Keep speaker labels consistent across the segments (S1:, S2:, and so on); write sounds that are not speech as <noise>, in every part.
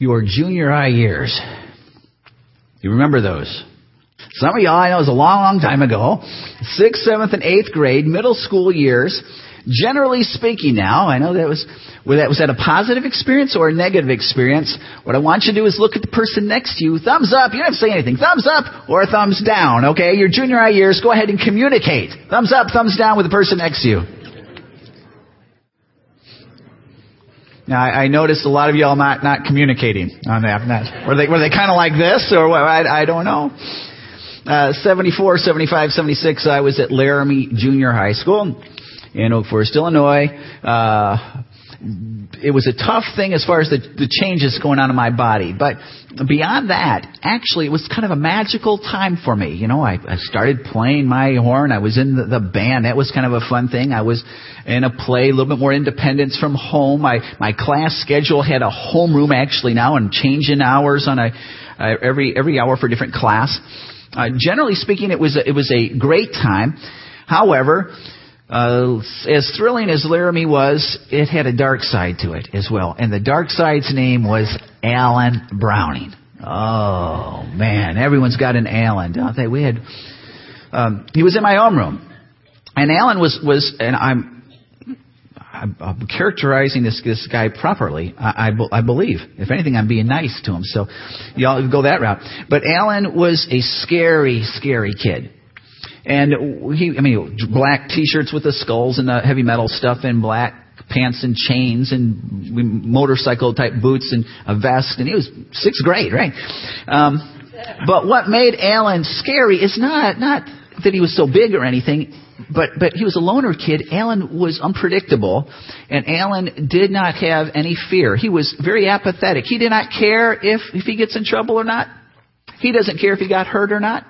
S1: your junior high years. You remember those? Some of y'all I know it was a long, long time ago. Sixth, seventh, and eighth grade, middle school years. Generally speaking now, I know that was, was that a positive experience or a negative experience? What I want you to do is look at the person next to you. Thumbs up. You don't have to say anything. Thumbs up or thumbs down. Okay? Your junior high years, go ahead and communicate. Thumbs up, thumbs down with the person next to you. Now, I, I noticed a lot of y'all not, not communicating on that. Not, were they, were they kind of like this or what? I, I don't know. Uh, 74, 75, 76, I was at Laramie Junior High School in Oak Forest, Illinois. Uh, it was a tough thing as far as the, the changes going on in my body. But beyond that, actually, it was kind of a magical time for me. You know, I, I started playing my horn. I was in the, the band. That was kind of a fun thing. I was in a play, a little bit more independence from home. My my class schedule had a homeroom actually now, and changing hours on a every every hour for a different class. Uh, generally speaking, it was a, it was a great time. However, uh, as thrilling as Laramie was, it had a dark side to it as well. And the dark side's name was Alan Browning. Oh man, everyone's got an Alan, don't they? We had, um, he was in my own room. And Alan was, was, and I'm, I'm, characterizing this, this guy properly, I, I, I believe. If anything, I'm being nice to him. So y'all go that route. But Alan was a scary, scary kid. And he, I mean, black t-shirts with the skulls and the heavy metal stuff and black pants and chains and motorcycle type boots and a vest. And he was sixth grade, right? Um, but what made Alan scary is not, not that he was so big or anything, but, but he was a loner kid. Alan was unpredictable and Alan did not have any fear. He was very apathetic. He did not care if, if he gets in trouble or not. He doesn't care if he got hurt or not.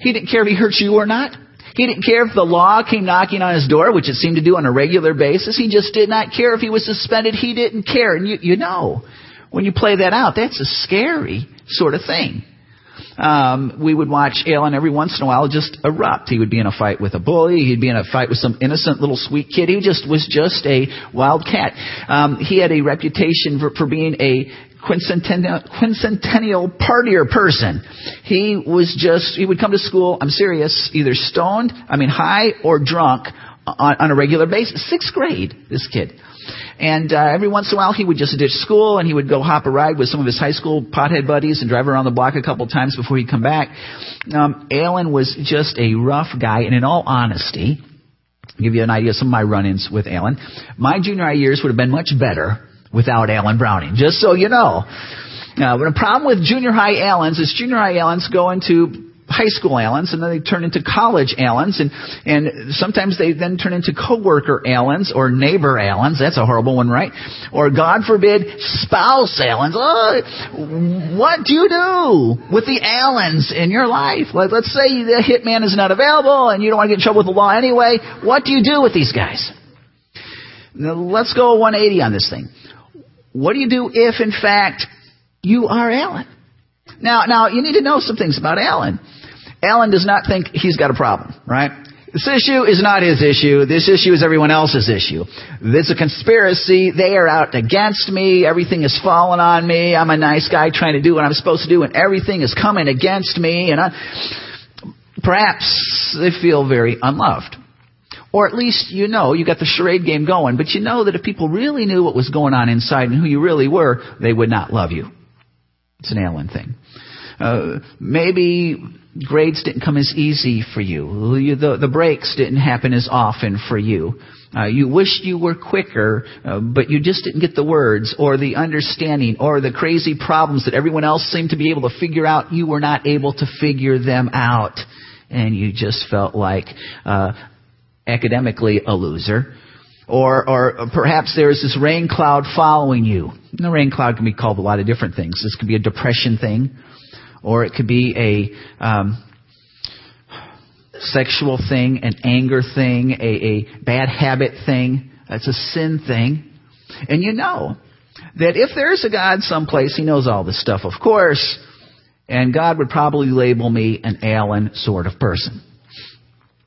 S1: He didn't care if he hurt you or not. He didn't care if the law came knocking on his door, which it seemed to do on a regular basis. He just did not care if he was suspended. He didn't care. And you, you know, when you play that out, that's a scary sort of thing. Um, we would watch Alan every once in a while just erupt. He would be in a fight with a bully. He'd be in a fight with some innocent little sweet kid. He just was just a wild cat. Um, he had a reputation for, for being a quincentennial, quincentennial partier person. He was just, he would come to school, I'm serious, either stoned, I mean high or drunk on, on a regular basis. Sixth grade, this kid. And uh, every once in a while, he would just ditch school and he would go hop a ride with some of his high school pothead buddies and drive around the block a couple times before he'd come back. Um, Alan was just a rough guy, and in all honesty, I'll give you an idea of some of my run-ins with Alan. My junior high years would have been much better without Alan Browning, just so you know. Now, but a problem with junior high Allens is junior high Allens go into high school Allens, and then they turn into college Allens, and and sometimes they then turn into coworker Allens or neighbor Allens. That's a horrible one, right? Or God forbid, spouse Allens. Oh, what do you do with the Allens in your life? Let, let's say the hitman is not available, and you don't want to get in trouble with the law anyway. What do you do with these guys? Now, let's go 180 on this thing. What do you do if, in fact, you are Alan? Now, now you need to know some things about Alan. Alan does not think he's got a problem, right? This issue is not his issue. This issue is everyone else's issue. This is a conspiracy. They are out against me. Everything is falling on me. I'm a nice guy trying to do what I'm supposed to do, and everything is coming against me. And I, perhaps they feel very unloved. Or at least you know you got the charade game going, but you know that if people really knew what was going on inside and who you really were, they would not love you. It's an alien thing. Uh, maybe grades didn't come as easy for you. the, the breaks didn't happen as often for you. Uh, you wished you were quicker, uh, but you just didn't get the words or the understanding or the crazy problems that everyone else seemed to be able to figure out. You were not able to figure them out. And you just felt like uh, academically a loser. Or, or perhaps there is this rain cloud following you. And the rain cloud can be called a lot of different things. This could be a depression thing, or it could be a um, sexual thing, an anger thing, a, a bad habit thing. That's a sin thing. And you know that if there's a God someplace, He knows all this stuff, of course, and God would probably label me an Alan sort of person.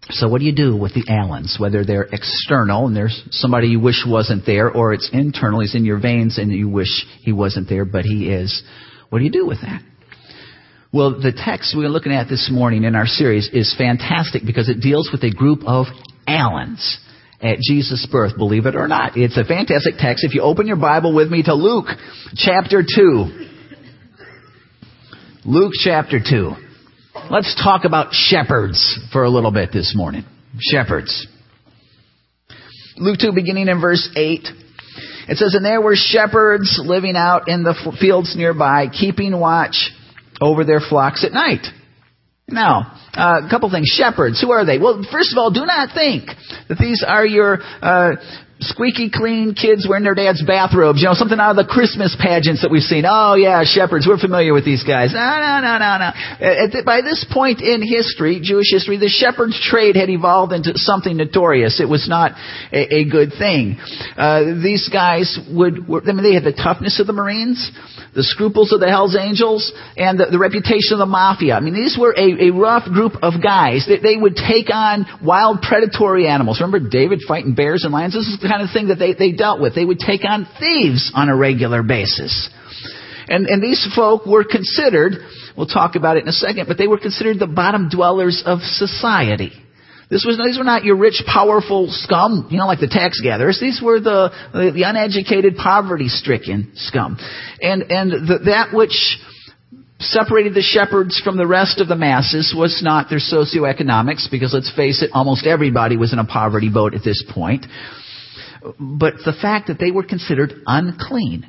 S1: So what do you do with the Allens? Whether they're external and there's somebody you wish wasn't there, or it's internal, he's in your veins and you wish he wasn't there, but he is. What do you do with that? Well, the text we're looking at this morning in our series is fantastic because it deals with a group of Allens at Jesus' birth, believe it or not. It's a fantastic text. If you open your Bible with me to Luke chapter 2. Luke chapter 2. Let's talk about shepherds for a little bit this morning. Shepherds. Luke 2 beginning in verse 8. It says, And there were shepherds living out in the fields nearby, keeping watch over their flocks at night. Now, uh, a couple things. Shepherds, who are they? Well, first of all, do not think that these are your uh, squeaky clean kids wearing their dad's bathrobes, you know, something out of the Christmas pageants that we've seen. Oh yeah, shepherds, we're familiar with these guys. No, no, no, no, no. At, by this point in history, Jewish history, the shepherd's trade had evolved into something notorious. It was not a, a good thing. Uh, these guys would, were, I mean, they had the toughness of the Marines, the scruples of the Hells Angels, and the, the reputation of the Mafia. I mean, these were a, a rough group of guys. They, they would take on wild predatory animals. Remember David fighting bears and lions? This is the kind of thing that they, they dealt with. They would take on thieves on a regular basis. And, and these folk were considered, we'll talk about it in a second, but they were considered the bottom dwellers of society. This was, these were not your rich, powerful scum, you know, like the tax gatherers. These were the, the, the uneducated, poverty-stricken scum. And, and the, that which separated the shepherds from the rest of the masses was not their socioeconomics, because let's face it, almost everybody was in a poverty boat at this point but the fact that they were considered unclean.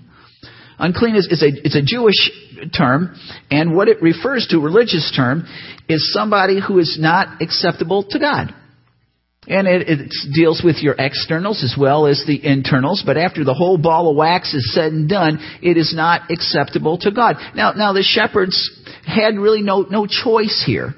S1: Unclean is, is a, it's a Jewish term, and what it refers to, religious term, is somebody who is not acceptable to God. And it, it, deals with your externals as well as the internals, but after the whole ball of wax is said and done, it is not acceptable to God. Now, now the shepherds had really no, no choice here.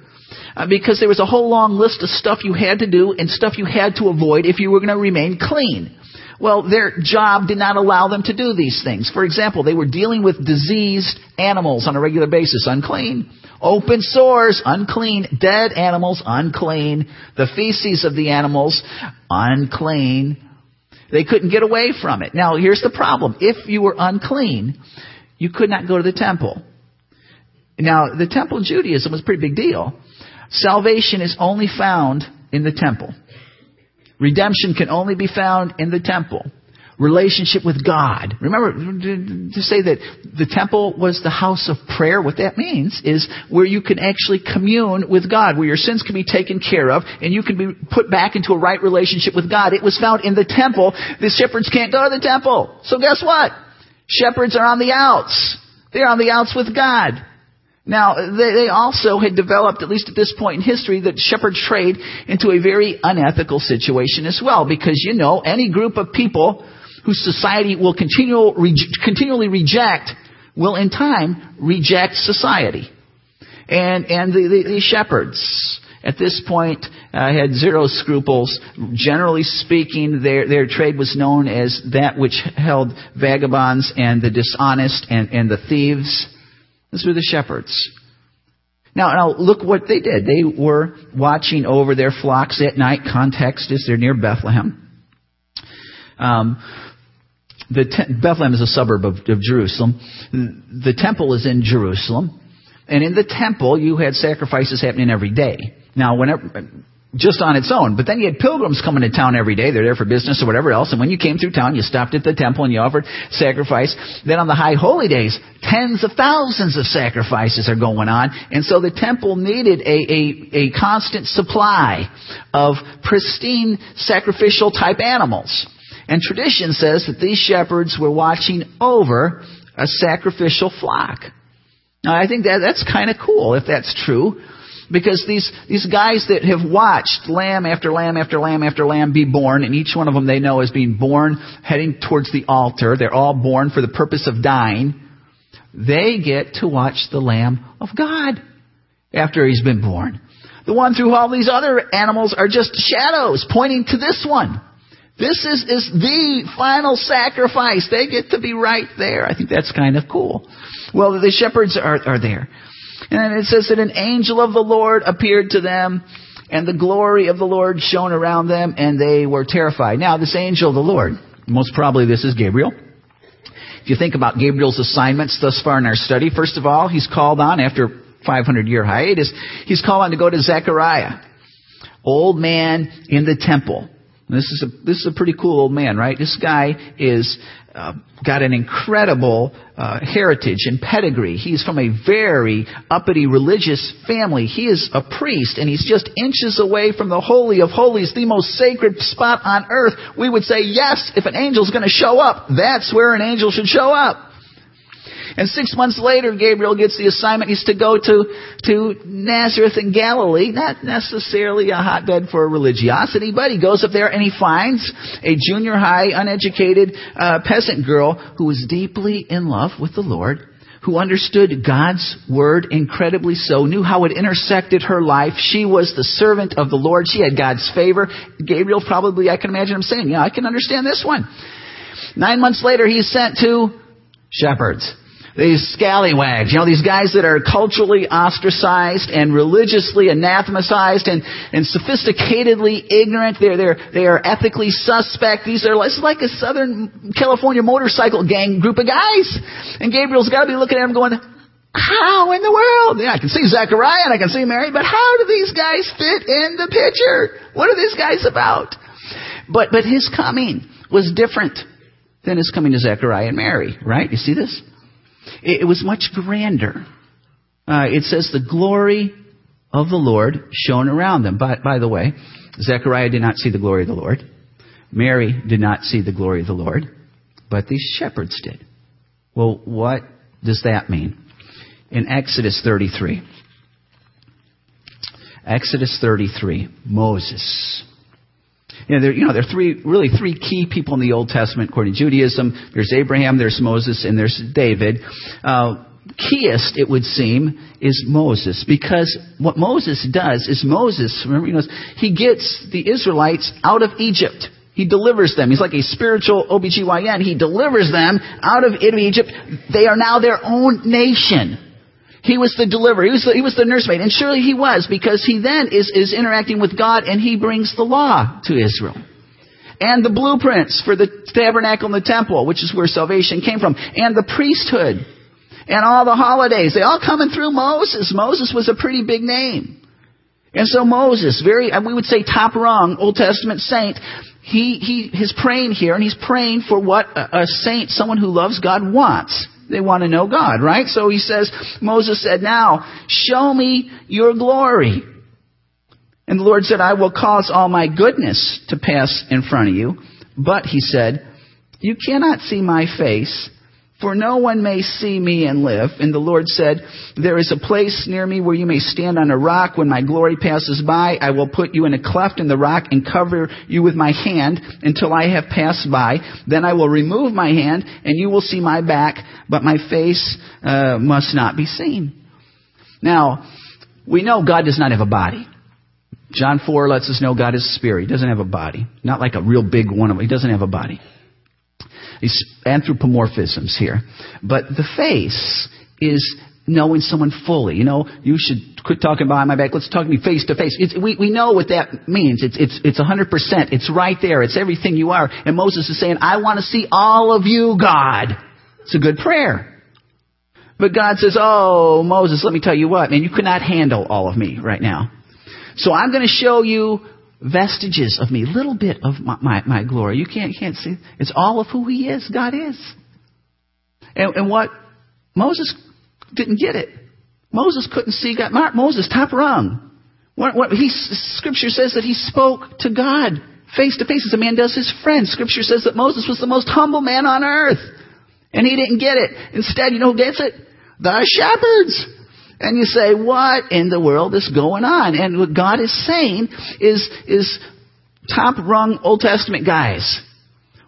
S1: Uh, because there was a whole long list of stuff you had to do and stuff you had to avoid if you were going to remain clean. Well, their job did not allow them to do these things. For example, they were dealing with diseased animals on a regular basis, unclean. Open sores, unclean. Dead animals, unclean. The feces of the animals, unclean. They couldn't get away from it. Now, here's the problem. If you were unclean, you could not go to the temple. Now, the temple Judaism was a pretty big deal. Salvation is only found in the temple. Redemption can only be found in the temple. Relationship with God. Remember to say that the temple was the house of prayer. What that means is where you can actually commune with God, where your sins can be taken care of, and you can be put back into a right relationship with God. It was found in the temple. The shepherds can't go to the temple. So guess what? Shepherds are on the outs. They're on the outs with God. Now, they, they also had developed, at least at this point in history, the shepherd trade into a very unethical situation as well. Because, you know, any group of people whose society will continual, continually reject will in time reject society. And, and the, the, the shepherds, at this point uh, had zero scruples. Generally speaking, their, their trade was known as that which held vagabonds and the dishonest and, and the thieves. These were the shepherds. Now, now look what they did. They were watching over their flocks at night. Context is they're near Bethlehem. Um, the te- Bethlehem is a suburb of, of Jerusalem. The temple is in Jerusalem. And in the temple, you had sacrifices happening every day. Now, whenever, just on its own. But then you had pilgrims coming to town every day. They're there for business or whatever else. And when you came through town, you stopped at the temple and you offered sacrifice. Then on the high holy days, tens of thousands of sacrifices are going on. And so the temple needed a, a, a constant supply of pristine sacrificial type animals. And tradition says that these shepherds were watching over a sacrificial flock. Now I think that that's kind of cool if that's true. Because these, these guys that have watched lamb after lamb after lamb after lamb be born, and each one of them they know is being born heading towards the altar, they're all born for the purpose of dying, they get to watch the Lamb of God after he's been born. The one through all these other animals are just shadows pointing to this one. This is, is the final sacrifice. They get to be right there. I think that's kind of cool. Well, the shepherds are, are there. And it says that an angel of the Lord appeared to them, and the glory of the Lord shone around them, and they were terrified. Now, this angel of the Lord, most probably this is Gabriel. If you think about Gabriel's assignments thus far in our study, first of all, he's called on after 500 year hiatus, he's called on to go to Zechariah, old man in the temple. This is a this is a pretty cool old man, right? This guy is uh, got an incredible uh, heritage and pedigree. He's from a very uppity religious family. He is a priest, and he's just inches away from the holy of holies, the most sacred spot on earth. We would say yes, if an angel's going to show up, that's where an angel should show up. And six months later, Gabriel gets the assignment. He's to go to, to Nazareth in Galilee. Not necessarily a hotbed for religiosity, but he goes up there and he finds a junior high, uneducated uh, peasant girl who was deeply in love with the Lord who understood God's word incredibly so, knew how it intersected her life. She was the servant of the Lord. She had God's favor. Gabriel probably, I can imagine him saying, yeah, I can understand this one. Nine months later, he's sent to shepherds these scallywags, you know, these guys that are culturally ostracized and religiously anathematized and, and sophisticatedly ignorant. They're, they're, they are ethically suspect. These are, like a Southern California motorcycle gang group of guys. And Gabriel's got to be looking at them going, how in the world? Yeah, I can see Zechariah and I can see Mary, but how do these guys fit in the picture? What are these guys about? But, but his coming was different than his coming to Zechariah and Mary, right? You see this? It, was much grander. Uh, it says the glory of the Lord shone around them. But by the way, Zechariah did not see the glory of the Lord. Mary did not see the glory of the Lord, but these shepherds did. Well, what does that mean? In Exodus 33, Exodus 33, Moses. You know, there, you know, there are three, really three key people in the Old Testament according to Judaism. There's Abraham, there's Moses, and there's David. Uh, keyest, it would seem, is Moses. Because what Moses does is Moses, remember, you know, he gets the Israelites out of Egypt. He delivers them. He's like a spiritual OBGYN. He delivers them out of Egypt. They are now their own nation. He was the deliverer. He was the, he was the nursemaid. And surely he was because he then is, is interacting with God and he brings the law to Israel. And the blueprints for the tabernacle and the temple, which is where salvation came from. And the priesthood. And all the holidays. They all coming through Moses. Moses was a pretty big name. And so Moses, very, we would say top rung, Old Testament saint, he, he is praying here and he's praying for what a, a saint, someone who loves God wants. They want to know God, right? So he says, Moses said, now, show me your glory. And the Lord said, I will cause all my goodness to pass in front of you. But, he said, you cannot see my face, for no one may see me and live. And the Lord said, There is a place near me where you may stand on a rock. When my glory passes by, I will put you in a cleft in the rock and cover you with my hand until I have passed by. Then I will remove my hand and you will see my back, but my face uh, must not be seen. Now, we know God does not have a body. John 4 lets us know God is spirit. He doesn't have a body. Not like a real big one. He doesn't have a body. These anthropomorphisms here. But the face is knowing someone fully. You know, you should quit talking behind my back. Let's talk to me face to face. It's, we, we know what that means. It's, it's, it's 100%. It's right there. It's everything you are. And Moses is saying, I want to see all of you, God. It's a good prayer. But God says, Oh, Moses, let me tell you what, man, you cannot handle all of me right now. So I'm going to show you vestiges of me, little bit of my, my, my, glory. You can't, can't see. It's all of who He is, God is. And, and what Moses didn't get it. Moses couldn't see God. Moses, top rung. What, what, he, scripture says that he spoke to God face to face as a man does his friend. Scripture says that Moses was the most humble man on earth. And he didn't get it. Instead, you know who gets it? The shepherds. And you say, what in the world is going on? And what God is saying is, is top rung Old Testament guys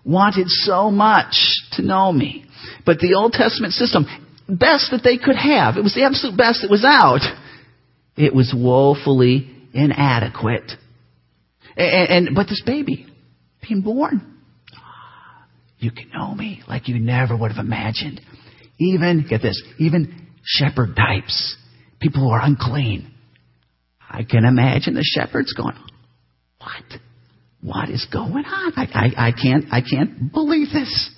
S1: wanted so much to know me. But the Old Testament system, best that they could have, it was the absolute best that was out. It was woefully inadequate. And, and but this baby being born, you can know me like you never would have imagined. Even, get this, even shepherd types people who are unclean. I can imagine the shepherds going, what? What is going on? I, I, I can't, I can't believe this.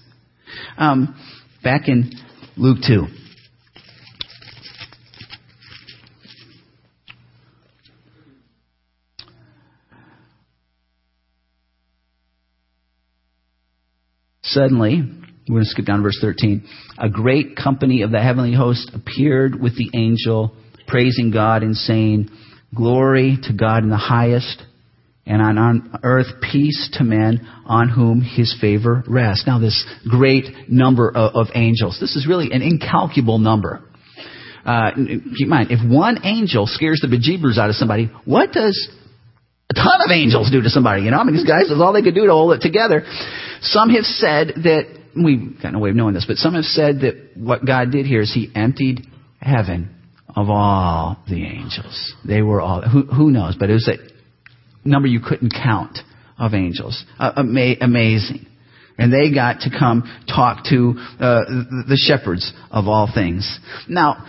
S1: Um, back in Luke 2. Suddenly, we're going to skip down to verse 13. A great company of the heavenly host appeared with the angel, praising God and saying, Glory to God in the highest, and on earth peace to men on whom his favor rests. Now, this great number of, of angels. This is really an incalculable number. Uh, keep in mind, if one angel scares the bejeebers out of somebody, what does a ton of angels do to somebody? You know, I mean, these guys, that's all they could do to hold it together. Some have said that, we've got no way of knowing this, but some have said that what God did here is He emptied heaven of all the angels. They were all, who, who knows, but it was a number you couldn't count of angels. Uh, ama- amazing. And they got to come talk to uh, the shepherds of all things. Now,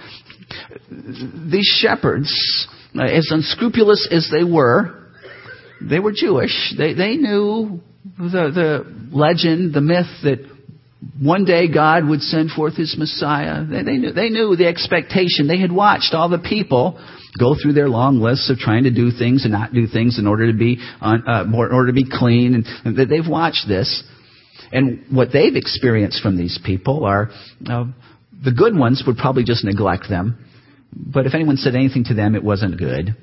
S1: these shepherds, uh, as unscrupulous as they were, they were Jewish. They, they knew the, the legend, the myth that one day God would send forth His Messiah. They, they, knew, they knew the expectation. They had watched all the people go through their long lists of trying to do things and not do things in order to be on, uh, in order to be clean, and, and they've watched this. And what they've experienced from these people are uh, the good ones would probably just neglect them, but if anyone said anything to them, it wasn't good,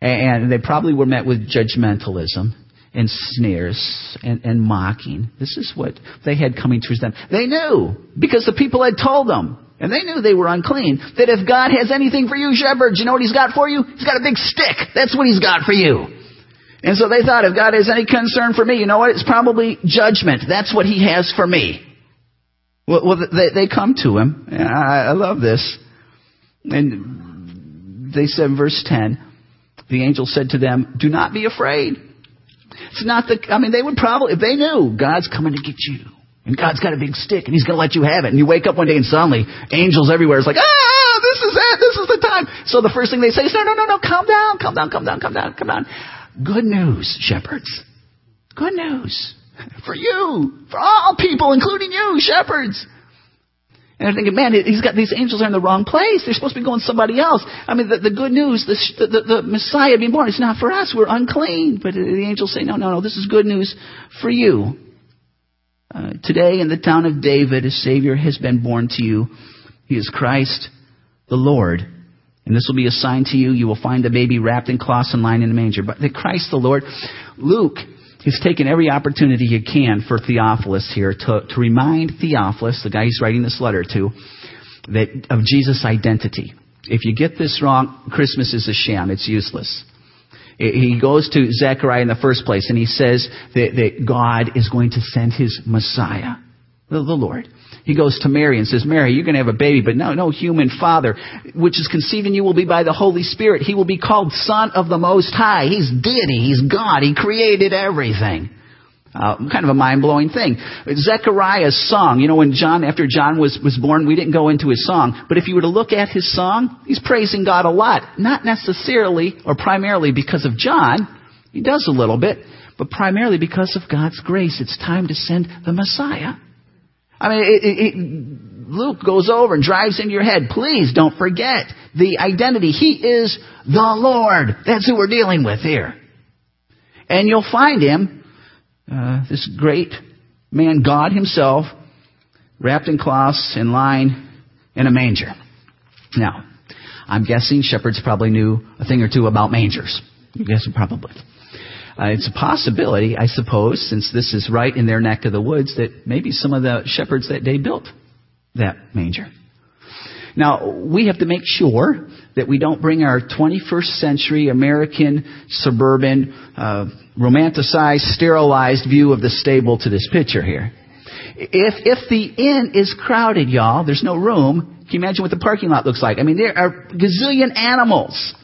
S1: and they probably were met with judgmentalism and sneers and, and mocking. This is what they had coming towards them. They knew, because the people had told them, and they knew they were unclean, that if God has anything for you, shepherds, you know what he's got for you? He's got a big stick. That's what he's got for you. And so they thought, if God has any concern for me, you know what? It's probably judgment. That's what he has for me. Well, well they, they come to him. I, I love this. And they said verse 10, the angel said to them, Do not be afraid. It's not the, I mean, they would probably, if they knew God's coming to get you, and God's got a big stick, and He's going to let you have it, and you wake up one day and suddenly angels everywhere. It's like, ah, this is it, this is the time. So the first thing they say is, no, no, no, no, calm down, calm down, calm down, calm down, calm down. Good news, shepherds. Good news. For you, for all people, including you, shepherds. And I'm thinking, man, he's got these angels are in the wrong place. They're supposed to be going somebody else. I mean, the, the good news, the, the, the Messiah being born, it's not for us. We're unclean. But the angels say, no, no, no, this is good news for you. Uh, today in the town of David, a Savior has been born to you. He is Christ the Lord. And this will be a sign to you. You will find the baby wrapped in cloths and lying in a manger. But the Christ the Lord, Luke He's taken every opportunity he can for Theophilus here to, to remind Theophilus, the guy he's writing this letter to, that of Jesus' identity. If you get this wrong, Christmas is a sham. It's useless. He goes to Zechariah in the first place and he says that, that God is going to send his Messiah, the, the Lord. He goes to Mary and says, Mary, you're going to have a baby, but no, no human father, which is conceiving you will be by the Holy Spirit. He will be called Son of the Most High. He's deity. He's God. He created everything. Uh, kind of a mind-blowing thing. Zechariah's song, you know, when John, after John was, was born, we didn't go into his song, but if you were to look at his song, he's praising God a lot. Not necessarily or primarily because of John. He does a little bit, but primarily because of God's grace. It's time to send the Messiah. I mean, it, it, it, Luke goes over and drives into your head. Please don't forget the identity. He is the Lord. That's who we're dealing with here. And you'll find him, uh, this great man, God himself, wrapped in cloths and lying in a manger. Now, I'm guessing shepherds probably knew a thing or two about mangers. I'm guessing probably. Uh, it's a possibility, I suppose, since this is right in their neck of the woods, that maybe some of the shepherds that day built that manger. Now, we have to make sure that we don't bring our 21st century American suburban, uh, romanticized, sterilized view of the stable to this picture here. If, if the inn is crowded, y'all, there's no room, can you imagine what the parking lot looks like? I mean, there are gazillion animals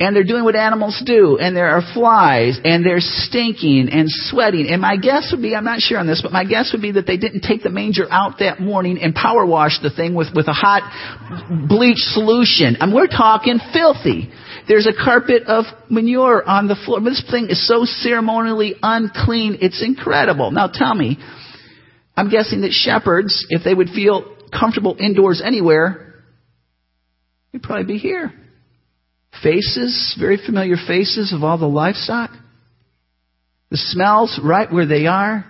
S1: and they're doing what animals do, and there are flies, and they're stinking and sweating. And my guess would be, I'm not sure on this, but my guess would be that they didn't take the manger out that morning and power wash the thing with, with a hot bleach solution. And we're talking filthy. There's a carpet of manure on the floor. This thing is so ceremonially unclean, it's incredible. Now tell me, I'm guessing that shepherds, if they would feel comfortable indoors anywhere, they'd probably be here. Faces, very familiar faces of all the livestock. The smells right where they are.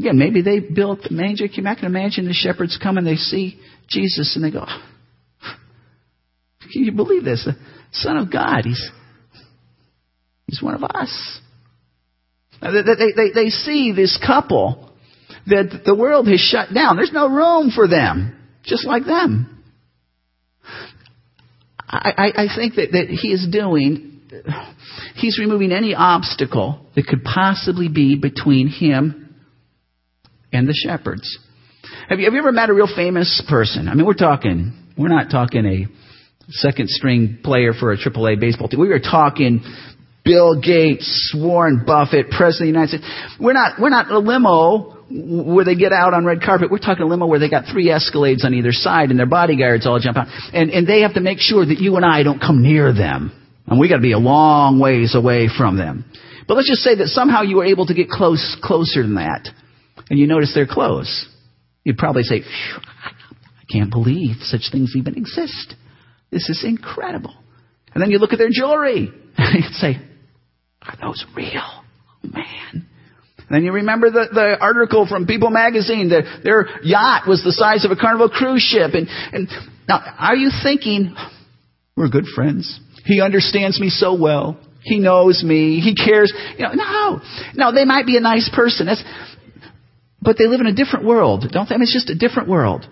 S1: Again, maybe they built the manger. Can you imagine the shepherds come and they see Jesus and they go, Can you believe this? The Son of God, He's, he's one of us. They, they, they see this couple that the world has shut down. There's no room for them, just like them. I, I, think that, that he is doing, he's removing any obstacle that could possibly be between him and the shepherds. Have you, have you ever met a real famous person? I mean, we're talking, we're not talking a second string player for a AAA baseball team. We were talking Bill Gates, Warren Buffett, President of the United States. We're not, we're not a limo where they get out on red carpet. We're talking a limo where they got three Escalades on either side and their bodyguards all jump out. And, and they have to make sure that you and I don't come near them. And we got to be a long ways away from them. But let's just say that somehow you were able to get close, closer than that. And you notice they're close. You'd probably say, I can't believe such things even exist. This is incredible. And then you look at their jewelry and <laughs> you'd say, are those real? Man. Then you remember the, the article from People magazine that their yacht was the size of a carnival cruise ship. And, and now, are you thinking, we're good friends. He understands me so well. He knows me. He cares. You know, no. No, they might be a nice person. That's, but they live in a different world, don't they? I mean, it's just a different world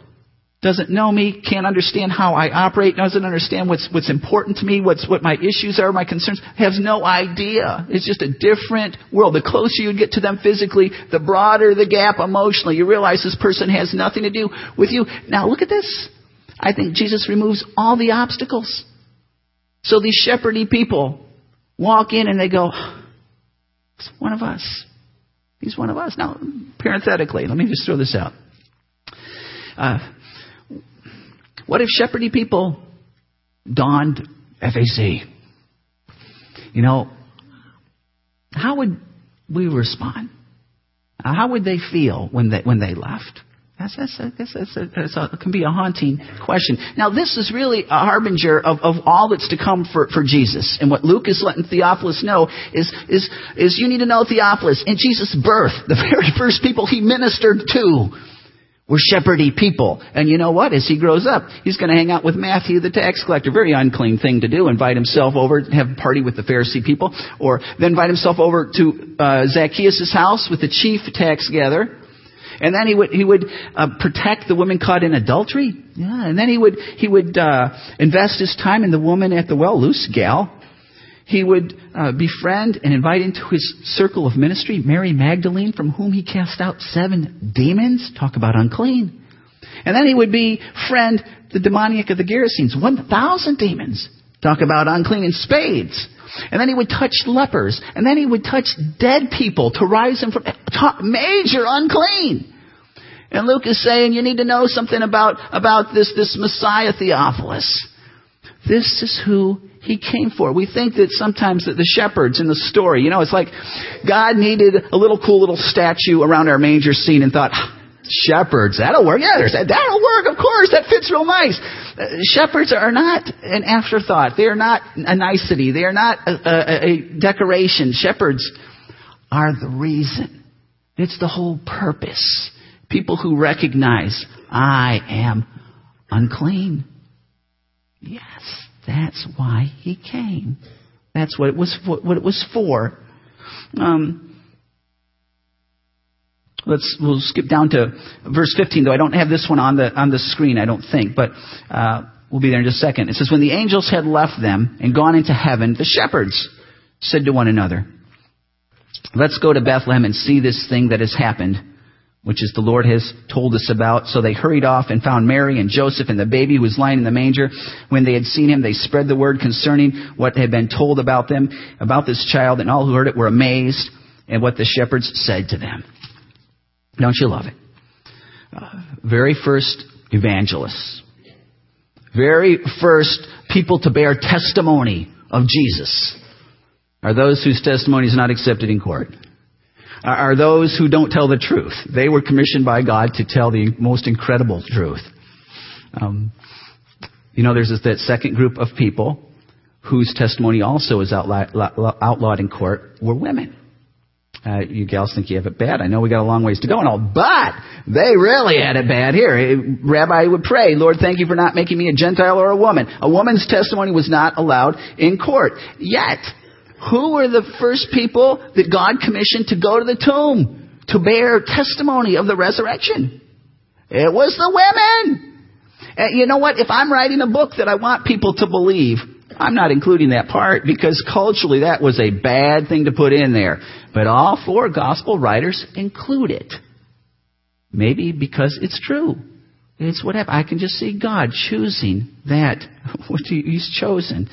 S1: doesn't know me, can't understand how I operate, doesn't understand what's, what's important to me, what's, what my issues are, my concerns, has no idea. It's just a different world. The closer you get to them physically, the broader the gap emotionally. You realize this person has nothing to do with you. Now look at this. I think Jesus removes all the obstacles. So these shepherdy people walk in and they go, it's one of us. He's one of us. Now, parenthetically, let me just throw this out. Uh, what if shepherdy people donned FAC? You know, how would we respond? How would they feel when they when they left? That's, that's, a, that's, a, that's a, can be a haunting question. Now, this is really a harbinger of, of all that's to come for, for Jesus. And what Luke is letting Theophilus know is, is, is you need to know Theophilus. In Jesus' birth, <laughs> the very first people he ministered to we're shepherdy people. And you know what? As he grows up, he's going to hang out with Matthew the tax collector. Very unclean thing to do. Invite himself over, have a party with the Pharisee people. Or then invite himself over to uh, Zacchaeus' house with the chief tax gatherer. And then he would he would uh, protect the woman caught in adultery. Yeah, and then he would he would uh, invest his time in the woman at the well, loose gal, he would uh, befriend and invite into his circle of ministry Mary Magdalene, from whom he cast out seven demons. Talk about unclean. And then he would befriend the demoniac of the Gerasenes, 1,000 demons. Talk about unclean in spades. And then he would touch lepers. And then he would touch dead people to rise them from major unclean. And Luke is saying you need to know something about, about this, this Messiah Theophilus. This is who he came for. We think that sometimes that the shepherds in the story, you know, it's like God needed a little cool little statue around our manger scene and thought, shepherds, that'll work. Yeah, there's that. That'll work, of course. That fits real nice. Uh, shepherds are not an afterthought. They are not a nicety. They are not a, a, a decoration. Shepherds are the reason. It's the whole purpose. People who recognize, I am unclean. Yes. That's why he came. That's what it was for, what it was for. Um, let's we'll skip down to verse 15 though I don't have this one on the on the screen I don't think but uh, we'll be there in just a second. It says when the angels had left them and gone into heaven the shepherds said to one another let's go to Bethlehem and see this thing that has happened which is the Lord has told us about. So they hurried off and found Mary and Joseph and the baby who was lying in the manger. When they had seen him, they spread the word concerning what had been told about them, about this child, and all who heard it were amazed at what the shepherds said to them. Don't you love it? Uh, very first evangelists. Very first people to bear testimony
S2: of Jesus are those whose testimony is not accepted in court. Are those who don't tell the truth. They were commissioned by God to tell the most incredible truth. Um, you know, there's this, that second group of people whose testimony also is outlawed, outlawed in court were women. Uh, you gals think you have it bad. I know we got a long ways to go and all, but they really had it bad here. Rabbi would pray, Lord, thank you for not making me a Gentile or a woman. A woman's testimony was not allowed in court. Yet, who were the first people that God commissioned to go to the tomb to bear testimony of the resurrection? It was the women. And you know what? If I'm writing a book that I want people to believe, I'm not including that part because culturally that was a bad thing to put in there. But all four gospel writers include it. Maybe because it's true. It's whatever. I can just see God choosing that, <laughs> what He's chosen,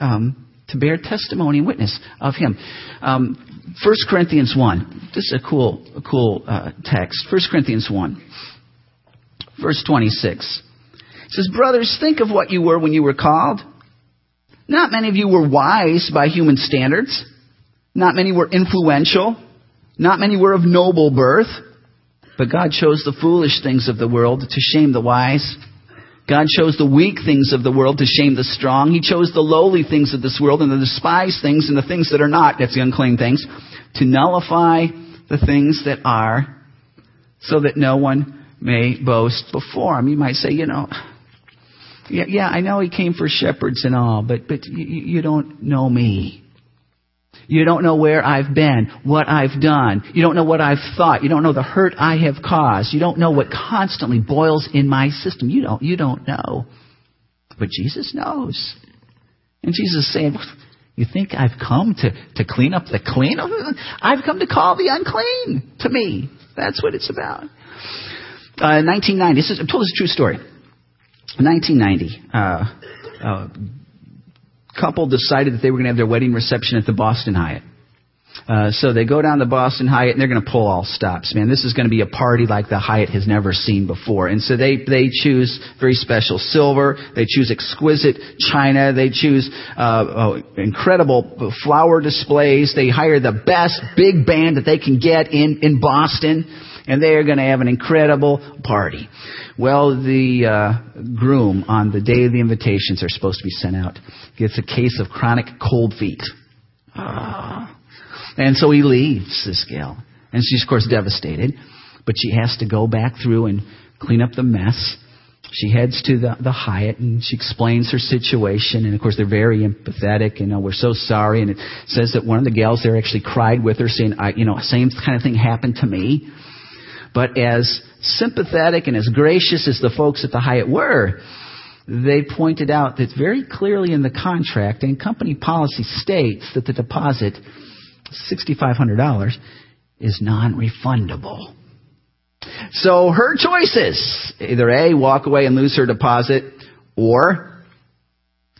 S2: um, to bear testimony and witness of Him. Um, 1 Corinthians 1. This is a cool, a cool uh, text. 1 Corinthians 1, verse 26. It says, Brothers, think of what you were when you were called. Not many of you were wise by human standards. Not many were influential. Not many were of noble birth. But God chose the foolish things of the world to shame the wise. God chose the weak things of the world to shame the strong. He chose the lowly things of this world and the despised things and the things that are not, that's the unclean things, to nullify the things that are, so that no one may boast before him. You might say, you know, yeah, yeah, I know he came for shepherds and all, but, but you, you don't know me. You don't know where I've been, what I've done. You don't know what I've thought. You don't know the hurt I have caused. You don't know what constantly boils in my system. You don't, you don't know. But Jesus knows. And Jesus is saying, you think I've come to, to clean up the clean? <laughs> I've come to call the unclean to me. That's what it's about. Uh, 1990, this is, I told this a true story. 1990, uh, uh, couple decided that they were going to have their wedding reception at the Boston Hyatt. Uh, so they go down the Boston Hyatt and they're going to pull all stops. Man, this is going to be a party like the Hyatt has never seen before. And so they they choose very special silver. They choose exquisite china. They choose uh, oh, incredible flower displays. They hire the best big band that they can get in in Boston, and they are going to have an incredible party. Well, the uh, groom on the day the invitations are supposed to be sent out gets a case of chronic cold feet. Ah. And so he leaves this gal. And she's, of course, devastated. But she has to go back through and clean up the mess. She heads to the, the Hyatt and she explains her situation. And of course, they're very empathetic. and know, we're so sorry. And it says that one of the gals there actually cried with her, saying, I, you know, same kind of thing happened to me. But as sympathetic and as gracious as the folks at the Hyatt were, they pointed out that very clearly in the contract and company policy states that the deposit, $6,500, is non-refundable. So her choices, either A, walk away and lose her deposit, or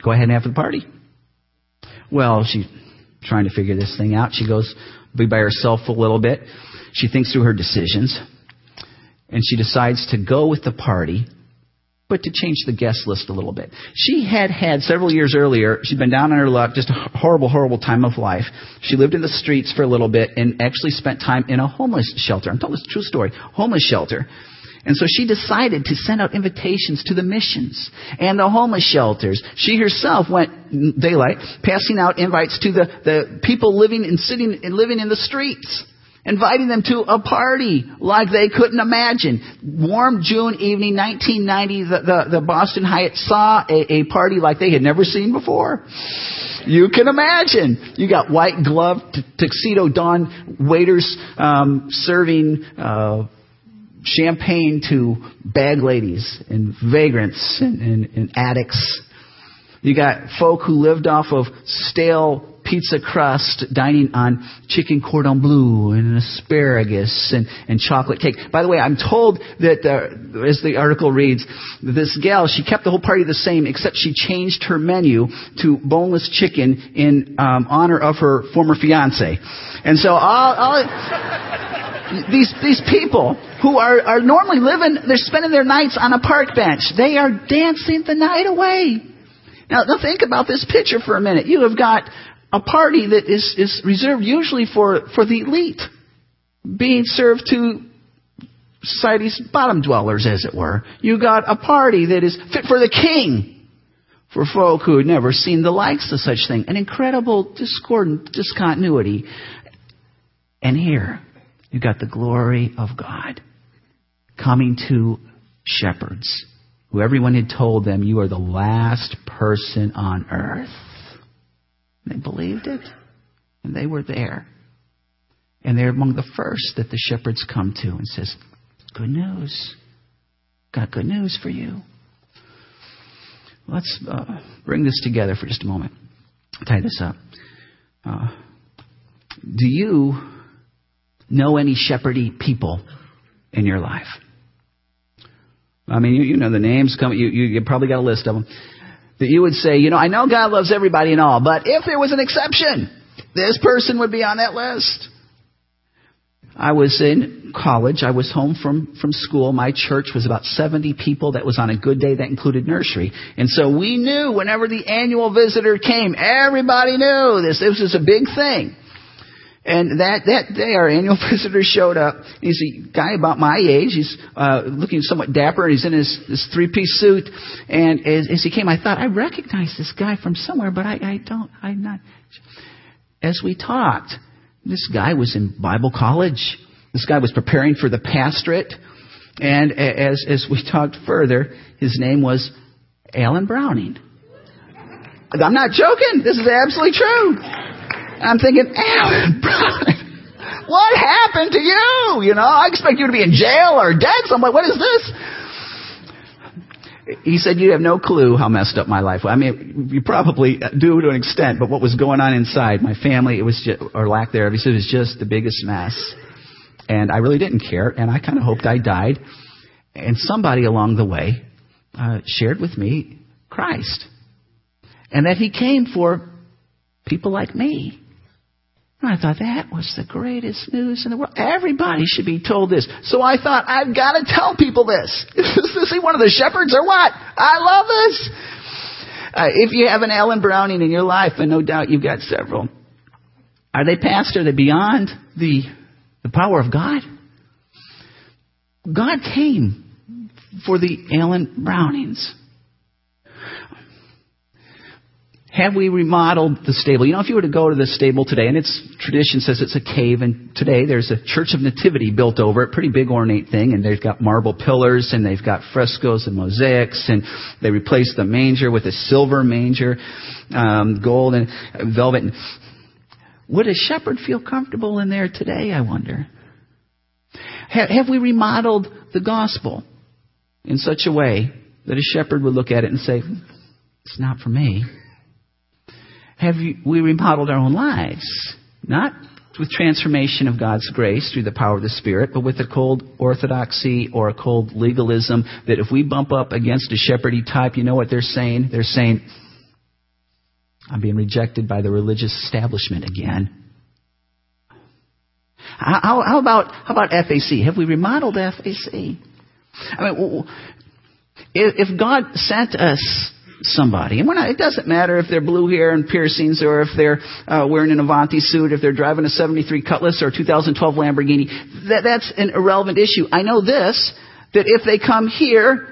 S2: go ahead and have the party. Well, she's trying to figure this thing out. She goes be by herself a little bit. She thinks through her decisions and she decides to go with the party, but to change the guest list a little bit. She had had several years earlier, she'd been down on her luck, just a horrible, horrible time of life. She lived in the streets for a little bit and actually spent time in a homeless shelter. I'm telling this true story. Homeless shelter. And so she decided to send out invitations to the missions and the homeless shelters. She herself went daylight, passing out invites to the, the people living and sitting and living in the streets inviting them to a party like they couldn't imagine. Warm June evening, 1990, the, the, the Boston Hyatt saw a, a party like they had never seen before. You can imagine. You got white glove, t- tuxedo don waiters um, serving uh, champagne to bag ladies and vagrants and, and, and addicts. You got folk who lived off of stale pizza crust, dining on chicken cordon bleu and asparagus and, and chocolate cake. By the way, I'm told that, uh, as the article reads, this gal, she kept the whole party the same, except she changed her menu to boneless chicken in um, honor of her former fiance. And so all, all these these people who are, are normally living, they're spending their nights on a park bench. They are dancing the night away. Now, now think about this picture for a minute. You have got a party that is, is reserved usually for, for the elite, being served to society's bottom dwellers, as it were. You got a party that is fit for the king, for folk who had never seen the likes of such thing. An incredible discordant discontinuity. And here, you got the glory of God coming to shepherds who everyone had told them, You are the last person on earth. They believed it, and they were there. And they're among the first that the shepherds come to and says, Good news. Got good news for you. Let's uh, bring this together for just a moment. Tie this up. Uh, do you know any shepherdy people in your life? I mean, you, you know the names. Come, you, you, you probably got a list of them. That you would say, you know, I know God loves everybody and all, but if there was an exception, this person would be on that list. I was in college. I was home from, from school. My church was about 70 people. That was on a good day. That included nursery. And so we knew whenever the annual visitor came, everybody knew this. This was a big thing. And that, that day, our annual <laughs> visitor showed up. He's a guy about my age. He's uh, looking somewhat dapper. And he's in his, his three-piece suit. And as, as he came, I thought, I recognize this guy from somewhere, but I, I don't, I'm not. As we talked, this guy was in Bible college. This guy was preparing for the pastorate. And as, as we talked further, his name was Alan Browning. I'm not joking. This is absolutely true. I'm thinking, Alan what happened to you? You know, I expect you to be in jail or dead somewhere. What is this? He said, You have no clue how messed up my life was. I mean, you probably do to an extent, but what was going on inside, my family, it was just, or lack thereof, he said, it was just the biggest mess. And I really didn't care, and I kind of hoped I died. And somebody along the way uh, shared with me Christ. And that he came for people like me. And I thought that was the greatest news in the world. Everybody should be told this. So I thought, I've got to tell people this. <laughs> Is he one of the shepherds or what? I love this. Uh, if you have an Alan Browning in your life, and no doubt you've got several, are they past? Are they beyond the, the power of God? God came for the Alan Brownings. Have we remodeled the stable? You know, if you were to go to the stable today, and its tradition says it's a cave, and today there's a church of nativity built over it, pretty big ornate thing, and they've got marble pillars, and they've got frescoes and mosaics, and they replaced the manger with a silver manger, um, gold and velvet. Would a shepherd feel comfortable in there today, I wonder? Have we remodeled the gospel in such a way that a shepherd would look at it and say, it's not for me? Have we remodeled our own lives? Not with transformation of God's grace through the power of the Spirit, but with a cold orthodoxy or a cold legalism that if we bump up against a shepherdy type, you know what they're saying? They're saying, I'm being rejected by the religious establishment again. How, how, about how about FAC? Have we remodeled FAC? I mean, if God sent us somebody. And not, it doesn't matter if they're blue hair and piercings or if they're uh, wearing an Armani suit, if they're driving a 73 Cutlass or a 2012 Lamborghini. That, that's an irrelevant issue. I know this, that if they come here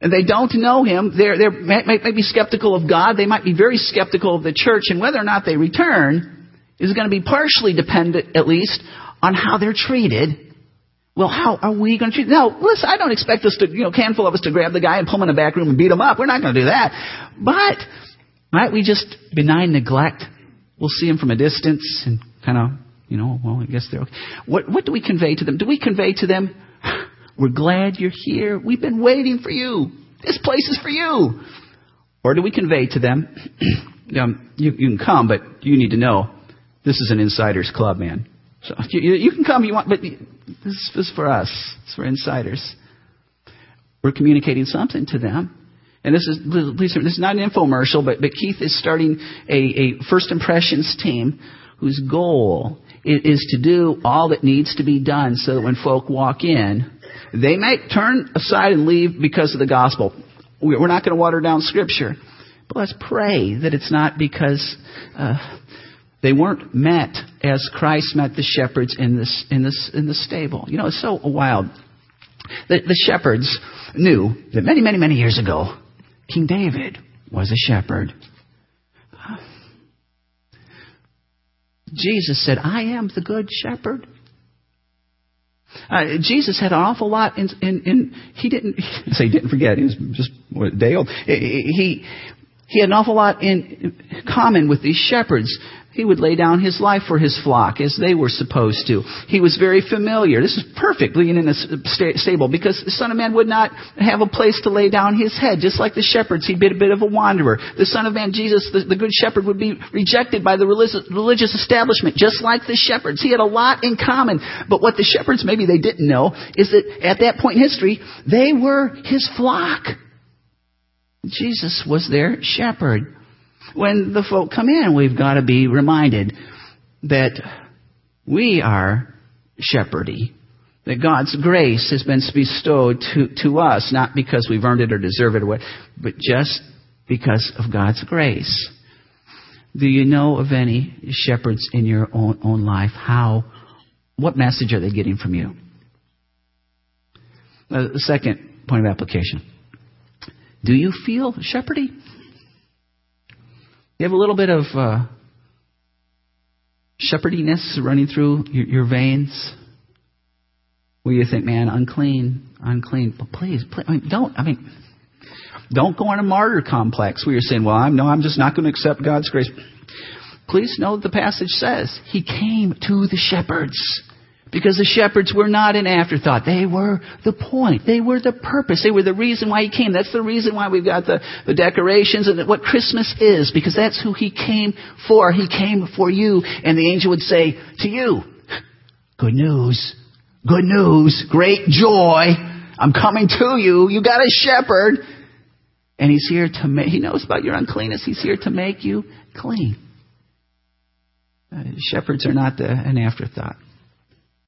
S2: and they don't know Him, they're, they might, might be skeptical of God. They might be very skeptical of the church. And whether or not they return is going to be partially dependent, at least, on how they're treated well, how are we going to treat? Now, listen, I don't expect us to, you know, handful of us to grab the guy and pull him in the back room and beat him up. We're not going to do that. But might we just benign neglect? We'll see him from a distance and kind of, you know, well, I guess they're okay. What, what do we convey to them? Do we convey to them, <sighs> we're glad you're here. We've been waiting for you. This place is for you. Or do we convey to them, <clears throat> um, you, you can come, but you need to know this is an insider's club, man. So you, you can come, you want, but this is for us. It's for insiders. We're communicating something to them. And this is, please, this is not an infomercial, but, but Keith is starting a, a first impressions team whose goal is to do all that needs to be done so that when folk walk in, they might turn aside and leave because of the gospel. We're not going to water down scripture. But let's pray that it's not because uh, they weren't met as Christ met the shepherds in this in this in the stable. You know, it's so wild. The, the shepherds knew that many, many, many years ago, King David was a shepherd. Jesus said, I am the good shepherd. Uh, Jesus had an awful lot in, in, in he didn't <laughs> say he didn't forget, he was just day old. He, he had an awful lot in common with these shepherds. He would lay down his life for his flock as they were supposed to. He was very familiar. This is perfect being in a stable because the Son of Man would not have a place to lay down his head. Just like the shepherds, he'd be a bit of a wanderer. The Son of Man, Jesus, the, the good shepherd, would be rejected by the religious, religious establishment, just like the shepherds. He had a lot in common. But what the shepherds maybe they didn't know is that at that point in history, they were his flock. Jesus was their shepherd when the folk come in, we've got to be reminded that we are shepherdy. That God's grace has been bestowed to, to us, not because we've earned it or deserve it, or what, but just because of God's grace. Do you know of any shepherds in your own, own life? How, what message are they getting from you? The second point of application. Do you feel shepherdy? You have a little bit of uh, shepherdiness running through your, your veins. Where you think, man, unclean, unclean. But please, please I mean, don't. I mean, don't go on a martyr complex where you're saying, well, I'm no, I'm just not going to accept God's grace. Please know that the passage says He came to the shepherds. Because the shepherds were not an afterthought. They were the point. They were the purpose. They were the reason why he came. That's the reason why we've got the, the decorations and what Christmas is. Because that's who he came for. He came for you. And the angel would say to you, good news, good news, great joy. I'm coming to you. You got a shepherd. And he's here to make, he knows about your uncleanness. He's here to make you clean. Uh, shepherds are not the, an afterthought.